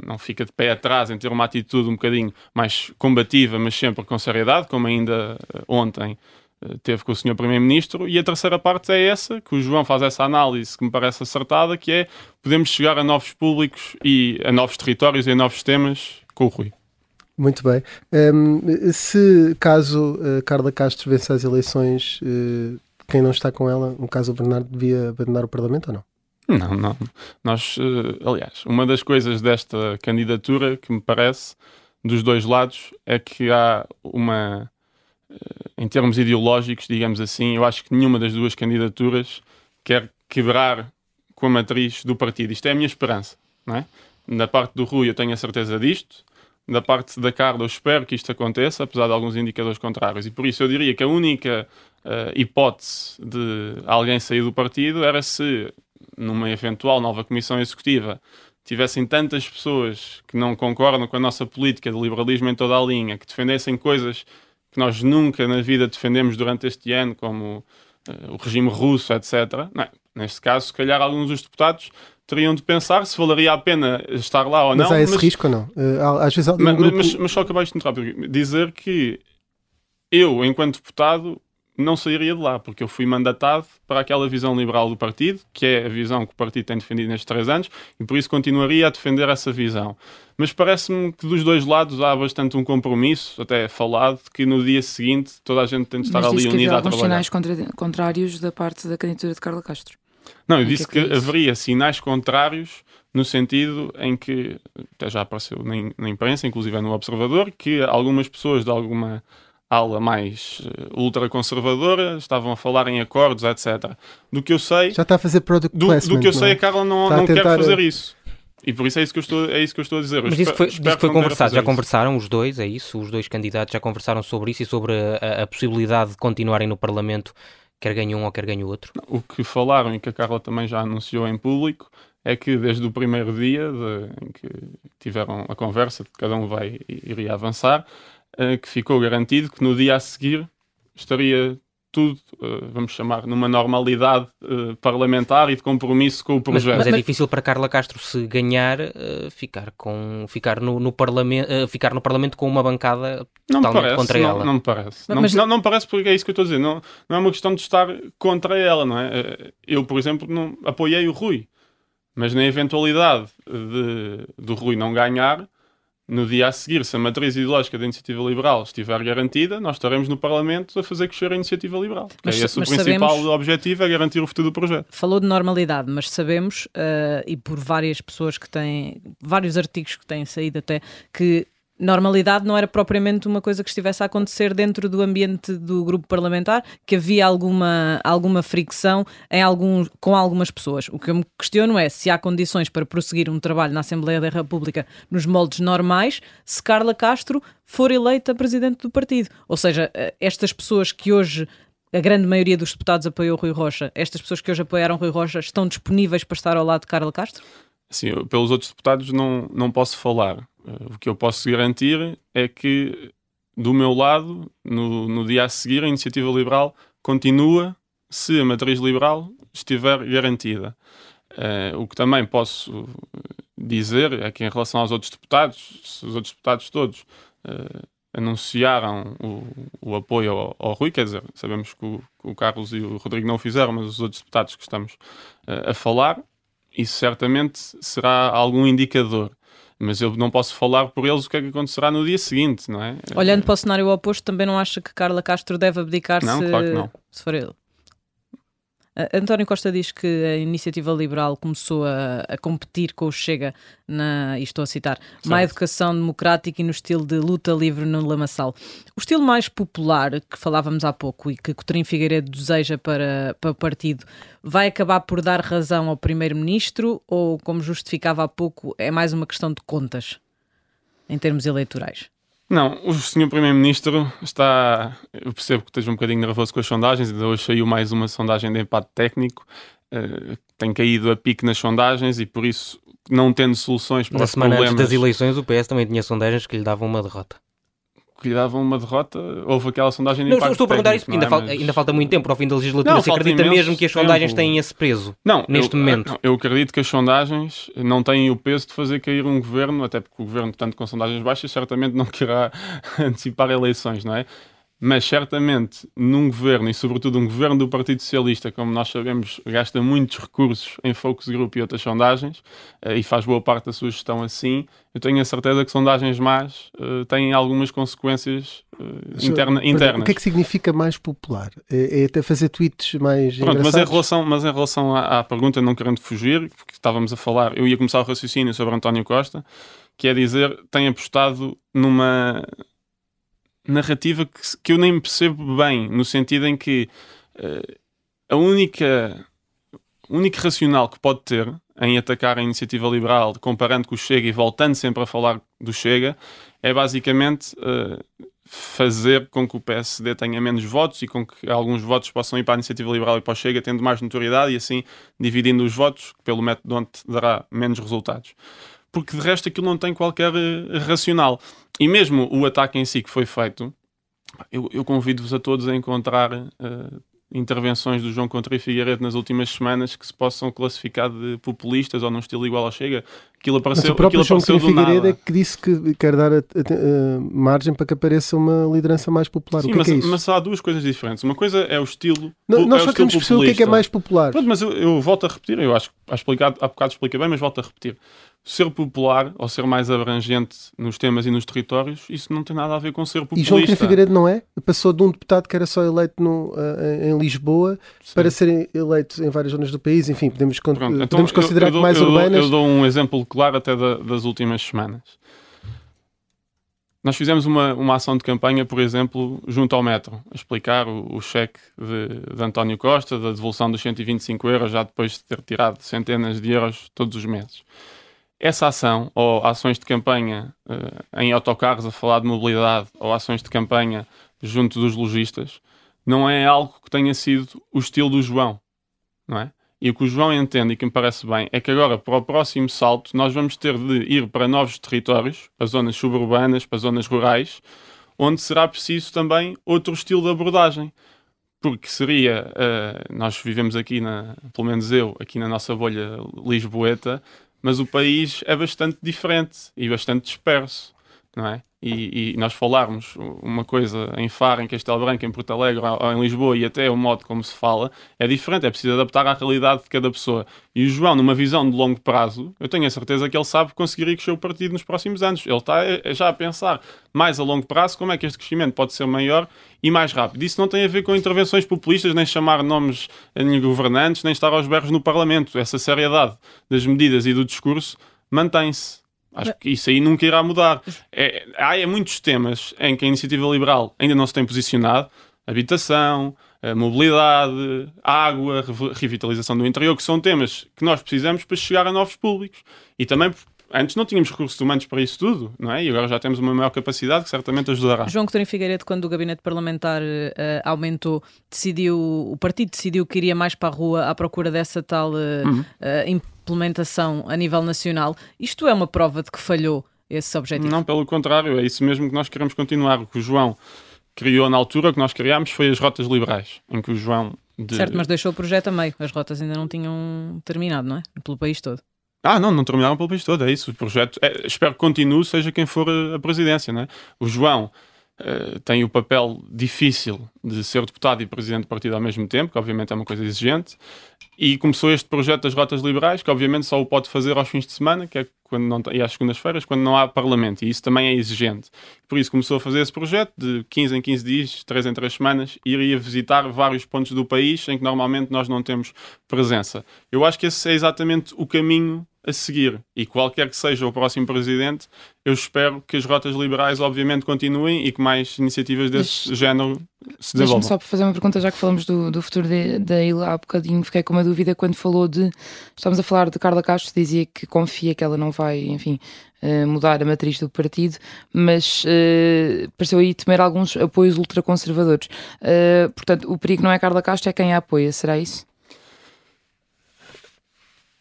não fica de pé atrás em ter uma atitude um bocadinho mais combativa, mas sempre com seriedade, como ainda ontem eh, teve com o Sr. Primeiro-Ministro, e a terceira parte é essa, que o João faz essa análise que me parece acertada, que é podemos chegar a novos públicos e a novos territórios e a novos temas com o Rui. Muito bem. Um, se caso uh, Carla Castro vence as eleições, uh, quem não está com ela, no caso o Bernardo, devia abandonar o Parlamento ou não? Não, não. Nós, eh, aliás, uma das coisas desta candidatura que me parece, dos dois lados, é que há uma, eh, em termos ideológicos, digamos assim, eu acho que nenhuma das duas candidaturas quer quebrar com a matriz do partido. Isto é a minha esperança, não é? Da parte do Rui eu tenho a certeza disto, da parte da Carla eu espero que isto aconteça, apesar de alguns indicadores contrários. E por isso eu diria que a única uh, hipótese de alguém sair do partido era se, numa eventual nova comissão executiva, tivessem tantas pessoas que não concordam com a nossa política de liberalismo em toda a linha, que defendessem coisas que nós nunca na vida defendemos durante este ano, como uh, o regime russo, etc. Não, é? neste caso, se calhar alguns dos deputados teriam de pensar se valeria a pena estar lá ou mas não. Há esse mas risco ou não? Uh, às vezes mas, grupo... mas, mas, só acabaste de interromper. Dizer que eu, enquanto deputado, não sairia de lá, porque eu fui mandatado para aquela visão liberal do partido, que é a visão que o partido tem defendido nestes três anos, e por isso continuaria a defender essa visão. Mas parece-me que dos dois lados há bastante um compromisso, até falado, que no dia seguinte toda a gente tem de estar Mas ali unida a alguns sinais contra, contrários da parte da candidatura de Carla Castro. Não, eu disse que, que, é que haveria sinais contrários no sentido em que, até já apareceu na, na imprensa, inclusive no Observador, que algumas pessoas de alguma ala mais uh, ultraconservadora estavam a falar em acordos, etc. Do que eu sei... Já está a fazer product do, placement, do que eu sei, é? a Carla não, não quer fazer isso. E por isso é isso que eu estou, é isso que eu estou a dizer. Mas isso foi, isso foi conversado, já isso. conversaram os dois, é isso? Os dois candidatos já conversaram sobre isso e sobre a, a possibilidade de continuarem no Parlamento, quer ganhe um ou quer ganhe o outro? O que falaram e que a Carla também já anunciou em público é que desde o primeiro dia de, em que tiveram a conversa, de que cada um vai iria avançar, que ficou garantido que no dia a seguir estaria tudo, uh, vamos chamar, numa normalidade uh, parlamentar e de compromisso com o projeto. Mas, mas é difícil para Carla Castro se ganhar uh, ficar com ficar no, no parlamento ficar no parlamento com uma bancada não totalmente parece, contra não, ela. Não me parece. Mas, não, não, não, me parece porque é isso que eu estou a dizer. Não, não é uma questão de estar contra ela, não é? Eu, por exemplo, não apoiei o Rui, mas na eventualidade de, do Rui não ganhar no dia a seguir, se a matriz ideológica da iniciativa liberal estiver garantida, nós estaremos no Parlamento a fazer crescer a iniciativa liberal. Mas, é esse o principal sabemos, objetivo, é garantir o futuro do projeto. Falou de normalidade, mas sabemos, uh, e por várias pessoas que têm, vários artigos que têm saído até, que normalidade não era propriamente uma coisa que estivesse a acontecer dentro do ambiente do grupo parlamentar, que havia alguma, alguma fricção em algum, com algumas pessoas. O que eu me questiono é se há condições para prosseguir um trabalho na Assembleia da República nos moldes normais, se Carla Castro for eleita presidente do partido. Ou seja, eh, estas pessoas que hoje a grande maioria dos deputados apoiou Rui Rocha. Estas pessoas que hoje apoiaram Rui Rocha estão disponíveis para estar ao lado de Carla Castro? Sim, pelos outros deputados não, não posso falar. Uh, o que eu posso garantir é que, do meu lado, no, no dia a seguir, a iniciativa liberal continua se a matriz liberal estiver garantida. Uh, o que também posso dizer é que, em relação aos outros deputados, se os outros deputados todos uh, anunciaram o, o apoio ao, ao, Rui, quer dizer, sabemos que o, o, Carlos e o Rodrigo não o fizeram, mas os outros deputados que estamos uh, a falar, isso certamente será algum indicador. Mas eu não posso falar por eles o que é que acontecerá no dia seguinte, não é? Olhando para o cenário oposto, também não acha que Carla Castro deve abdicar não, se, claro que não. se for ele? António Costa diz que a iniciativa liberal começou a, a competir com o Chega na, e estou a citar, certo. má educação democrática e no estilo de luta livre no lamaçal. O estilo mais popular que falávamos há pouco e que Coutinho Figueiredo deseja para, para o partido vai acabar por dar razão ao primeiro-ministro ou, como justificava há pouco, é mais uma questão de contas em termos eleitorais? Não, o senhor Primeiro-Ministro está. Eu percebo que esteja um bocadinho nervoso com as sondagens, ainda hoje saiu mais uma sondagem de empate técnico. Uh, tem caído a pique nas sondagens e por isso, não tendo soluções para Na os semana problemas... antes das eleições, o PS também tinha sondagens que lhe davam uma derrota lhe davam uma derrota, houve aquela sondagem de Não, estou a perguntar isso porque ainda, é? falta, ainda falta muito tempo para o fim da legislatura. Não, Se acredita mesmo que as sondagens tempo. têm esse peso não, neste eu, momento? Não, eu acredito que as sondagens não têm o peso de fazer cair um governo, até porque o governo, tanto com sondagens baixas, certamente não querá (laughs) antecipar eleições, não é? Mas certamente num governo, e sobretudo um governo do Partido Socialista, como nós sabemos, gasta muitos recursos em focus group e outras sondagens, eh, e faz boa parte da sua gestão assim, eu tenho a certeza que sondagens más uh, têm algumas consequências uh, interna, internas. O que é que significa mais popular? É, é até fazer tweets mais Pronto, mas em relação, mas em relação à, à, pergunta, não querendo fugir, porque estávamos a falar, eu ia começar o raciocínio sobre António Costa, que é dizer, tem apostado numa narrativa que, que eu nem percebo bem, no sentido em que uh, a única, único racional que pode ter em atacar a iniciativa liberal, comparando com o Chega e voltando sempre a falar do Chega, é basicamente uh, fazer com que o PSD tenha menos votos e com que alguns votos possam ir para a iniciativa liberal e para o Chega, tendo mais notoriedade e assim dividindo os votos, pelo método onde dará menos resultados. Porque de resto aquilo não tem qualquer uh, racional. E mesmo o ataque em si que foi feito, eu, eu convido-vos a todos a encontrar uh, intervenções do João Contra e Figueiredo nas últimas semanas que se possam classificar de populistas ou num estilo igual ao Chega. Aquilo apareceu, Mas o próprio aquilo João Contra Figueiredo é que disse que quer dar a, a, a, margem para que apareça uma liderança mais popular. Sim, o que mas, é, que é isso? mas há duas coisas diferentes. Uma coisa é o estilo. Não, é nós o só queremos perceber o que é que é mais popular. Pronto, mas eu, eu volto a repetir, eu acho que há, bocado expliquei bem, mas volto a repetir. Ser popular ou ser mais abrangente nos temas e nos territórios, isso não tem nada a ver com ser E populista. João Coutinho Figueiredo não é? Passou de um deputado que era só eleito no, uh, em Lisboa Sim. para ser eleito em várias zonas do país. Enfim, podemos, Pronto, então podemos eu- considerar eu que dou- mais eu dou- urbanas. Eu dou um exemplo claro até da- das últimas semanas. Nós fizemos uma, uma ação de campanha, por exemplo, junto ao metro, a explicar o, o cheque de, de António Costa, da devolução dos 125 euros, já depois de ter tirado centenas de euros todos os meses. Essa ação, ou ações de campanha eh, em autocarros a falar de mobilidade, ou ações de campanha junto dos lojistas, não é algo que tenha sido o estilo do João, não é? E o que o João entende e que me parece bem é que agora, para o próximo salto, nós vamos ter de ir para novos territórios, para zonas suburbanas, para zonas rurais, onde será preciso também outro estilo de abordagem. Porque seria, eh, nós vivemos aqui, na, pelo menos eu, aqui na nossa bolha lisboeta, mas o país é bastante diferente e bastante disperso, não é? E, e nós falarmos uma coisa em Faro, em Castelo Branco, em Porto Alegre ou em Lisboa e até o modo como se fala é diferente, é preciso adaptar à realidade de cada pessoa. E o João, numa visão de longo prazo, eu tenho a certeza que ele sabe conseguir crescer o partido nos próximos anos. Ele está eh, já a pensar mais a longo prazo como é que este crescimento pode ser maior e mais rápido. Isso não tem a ver com intervenções populistas, nem chamar nomes em governantes, nem estar aos berros no Parlamento. Essa seriedade das medidas e do discurso mantém-se. Acho que isso aí nunca irá mudar. É, há é muitos temas em que a iniciativa liberal ainda não se tem posicionado. Habitação, a mobilidade, água, rev- revitalização do interior, que são temas que nós precisamos para chegar a novos públicos. E também, antes não tínhamos recursos humanos para isso tudo, não é? E agora já temos uma maior capacidade que certamente ajudará. João Coutinho Figueiredo, quando o gabinete parlamentar eh, aumentou, decidiu, o partido decidiu que iria mais para a rua à procura dessa tal eh, Uhum. eh, implementação a nível nacional. Isto é uma prova de que falhou esse objetivo? Não, pelo contrário, é isso mesmo que nós queremos continuar. O que o João criou na altura, o que nós criámos foi as rotas liberais, em que o João... De... Certo, mas deixou o projeto a meio. As rotas ainda não tinham terminado, não é? Pelo país todo. Ah, não, não terminaram pelo país todo, é isso. O projeto, é, espero que continue, seja quem for a, presidência, não é? O João eh, tem o papel difícil de ser deputado e presidente do partido ao mesmo tempo, que obviamente é uma coisa exigente, e começou este projeto das rotas liberais, que obviamente só o pode fazer aos fins de semana, que é quando não, e às segundas-feiras, quando não há parlamento, e isso também é exigente. Por isso começou a fazer esse projeto de 15 em 15 dias, 3 em 3 semanas, iria visitar vários pontos do país em que normalmente nós não temos presença. Eu acho que esse é exatamente o caminho a seguir. E qualquer que seja o próximo presidente, eu espero que as rotas liberais, obviamente, continuem e que mais iniciativas desse género se Deixa-me desenvolvam. só fazer uma pergunta, já que falamos do, do futuro de- da ilha há bocadinho, fiquei com uma dúvida quando falou de. Estamos a falar de Carla Castro, dizia que confia que ela não vai, enfim, eh, mudar a matriz do partido, mas eh, pareceu aí temer alguns apoios ultraconservadores. Eh, portanto, o perigo não é Carla Castro, é quem a apoia, será isso?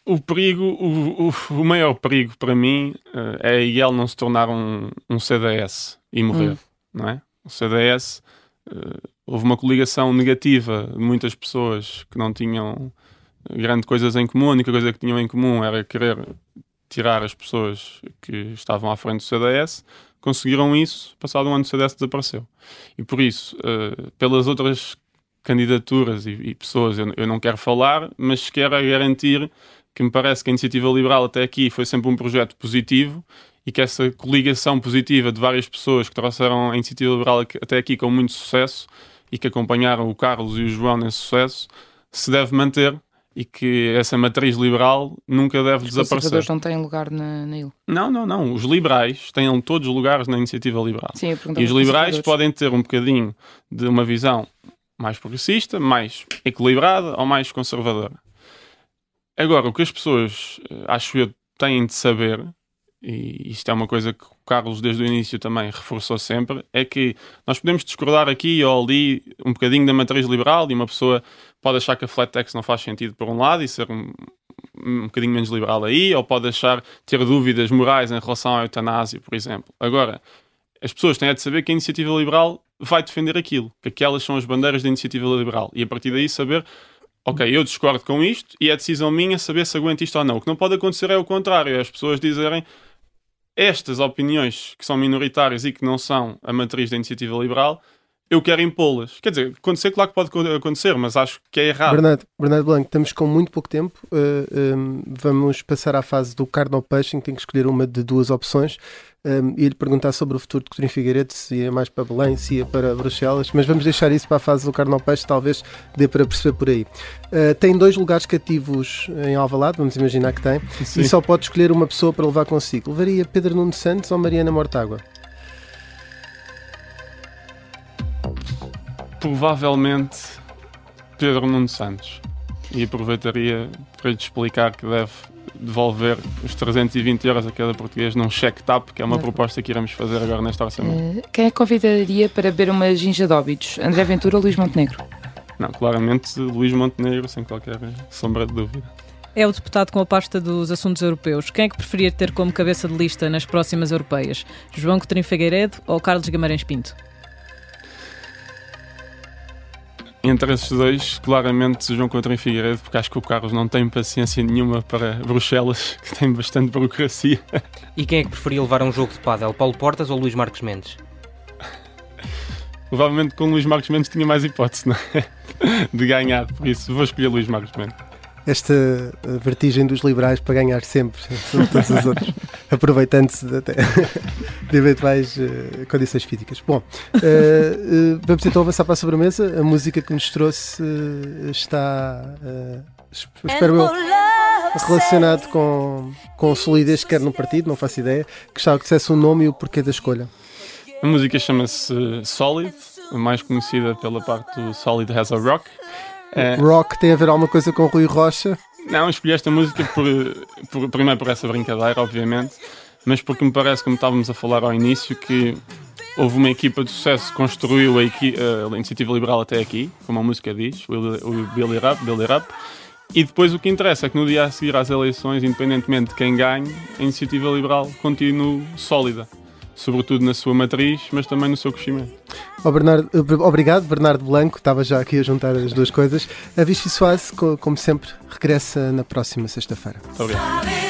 O perigo, o, o, o maior perigo para mim eh, é ele não se tornar um, um CDS e morrer, Hum. não é? O CDS, eh, houve uma coligação negativa de muitas pessoas que não tinham grande coisas em comum, a única coisa que tinham em comum era querer tirar as pessoas que estavam à frente do CDS, conseguiram isso, passado um ano o CDS desapareceu. E por isso, uh, pelas outras candidaturas e, e pessoas eu, eu, não quero falar, mas quero garantir que me parece que a Iniciativa Liberal até aqui foi sempre um projeto positivo e que essa coligação positiva de várias pessoas que trouxeram a Iniciativa Liberal até aqui com muito sucesso e que acompanharam o Carlos e o João nesse sucesso se deve manter e que essa matriz liberal nunca deve Os desaparecer. conservadores não têm lugar na, na. Não, não, não. Os liberais têm todos os lugares na Iniciativa Liberal. Sim, eu E os liberais podem ter um bocadinho de uma visão mais progressista, mais equilibrada ou mais conservadora. Agora, o que as pessoas, eh, acho eu, têm de saber, e isto é uma coisa que o Carlos desde o início também reforçou sempre, é que nós podemos discordar aqui ou ali um bocadinho da matriz liberal e uma pessoa pode achar que a flat tax não faz sentido por um lado e ser um, um bocadinho menos liberal aí, ou pode achar ter dúvidas morais em relação à eutanásia, por exemplo. Agora, as pessoas têm é de saber que a iniciativa liberal vai defender aquilo, que aquelas são as bandeiras da iniciativa liberal, e a partir daí saber, ok, eu discordo com isto e é decisão minha saber se aguento isto ou não. O que não pode acontecer é o contrário, é as pessoas dizerem estas opiniões que são minoritárias e que não são a matriz da iniciativa liberal, eu quero impô-las. Quer dizer, acontecer, claro que pode acontecer, mas acho que é errado. Bernardo, Bernardo Blanco, estamos com muito pouco tempo. Uh, um, vamos passar à fase do em que tem que escolher uma de duas opções. Um, e lhe perguntar sobre o futuro de Coutinho Figueiredo, se ia mais para Belém, se ia para Bruxelas, mas vamos deixar isso para a fase do carne ao peixe, talvez dê para perceber por aí. Uh, tem dois lugares cativos em Alvalade, vamos imaginar que tem, Sim. e só pode escolher uma pessoa para levar consigo. Levaria Pedro Nuno Santos ou Mariana Mortágua? Provavelmente Pedro Nuno Santos. E aproveitaria para lhe explicar que deve devolver os 320 euros a cada português num cheque TAP, que é uma Exato. proposta que iremos fazer agora neste orçamento. Eh, Quem é que convidaria para beber uma ginja de óbitos? André Ventura ou Luís Montenegro? Não, claramente Luís Montenegro, sem qualquer sombra de dúvida. É o deputado com a pasta dos assuntos europeus. Quem é que preferia ter como cabeça de lista nas próximas europeias? João Coutinho Figueiredo ou Carlos Guimarães Pinto? Entre esses dois, claramente João Coutinho Figueiredo, porque acho que o Carlos não tem paciência nenhuma para Bruxelas, (laughs) que tem bastante burocracia. E quem é que preferia levar a um jogo de pádel? Paulo Portas ou Luís Marques Mendes? Provavelmente com Luís Marcos Mendes tinha mais hipótese, não é? (laughs) De ganhar, por isso vou escolher Luís Marcos Mendes. Esta vertigem dos liberais para ganhar sempre sobre todos os outros, (laughs) aproveitando-se de, até (laughs) de eventuais uh, condições físicas. Bom, uh, uh, vamos então avançar para a sobremesa. A música que nos trouxe uh, está, uh, es- espero eu, relacionado com, com solidez que quer no partido, não faço ideia. Gostava que dissesse o nome e o porquê da escolha. A música chama-se Solid, mais conhecida pela parte do Solid Has a Rock. Eh, Rock tem a ver alguma coisa com Rui Rocha? Não, escolhi esta música por, por- primeiro por essa brincadeira, obviamente, mas porque me parece, como estávamos a falar ao início, que houve uma equipa de sucesso que construiu a, a iniciativa liberal até aqui, como a música diz, o, o Billy Rap, Billy Rap. E depois o que interessa é que no dia a seguir às eleições, independentemente de quem ganhe, a iniciativa liberal continue sólida, sobretudo na sua matriz, mas também no seu crescimento. Oh, Bernardo, eh, obrigado, Bernardo Blanco. Estava já aqui a juntar as duas coisas. A Vichy Soase, co- como sempre, regressa na próxima sexta-feira. Obrigado.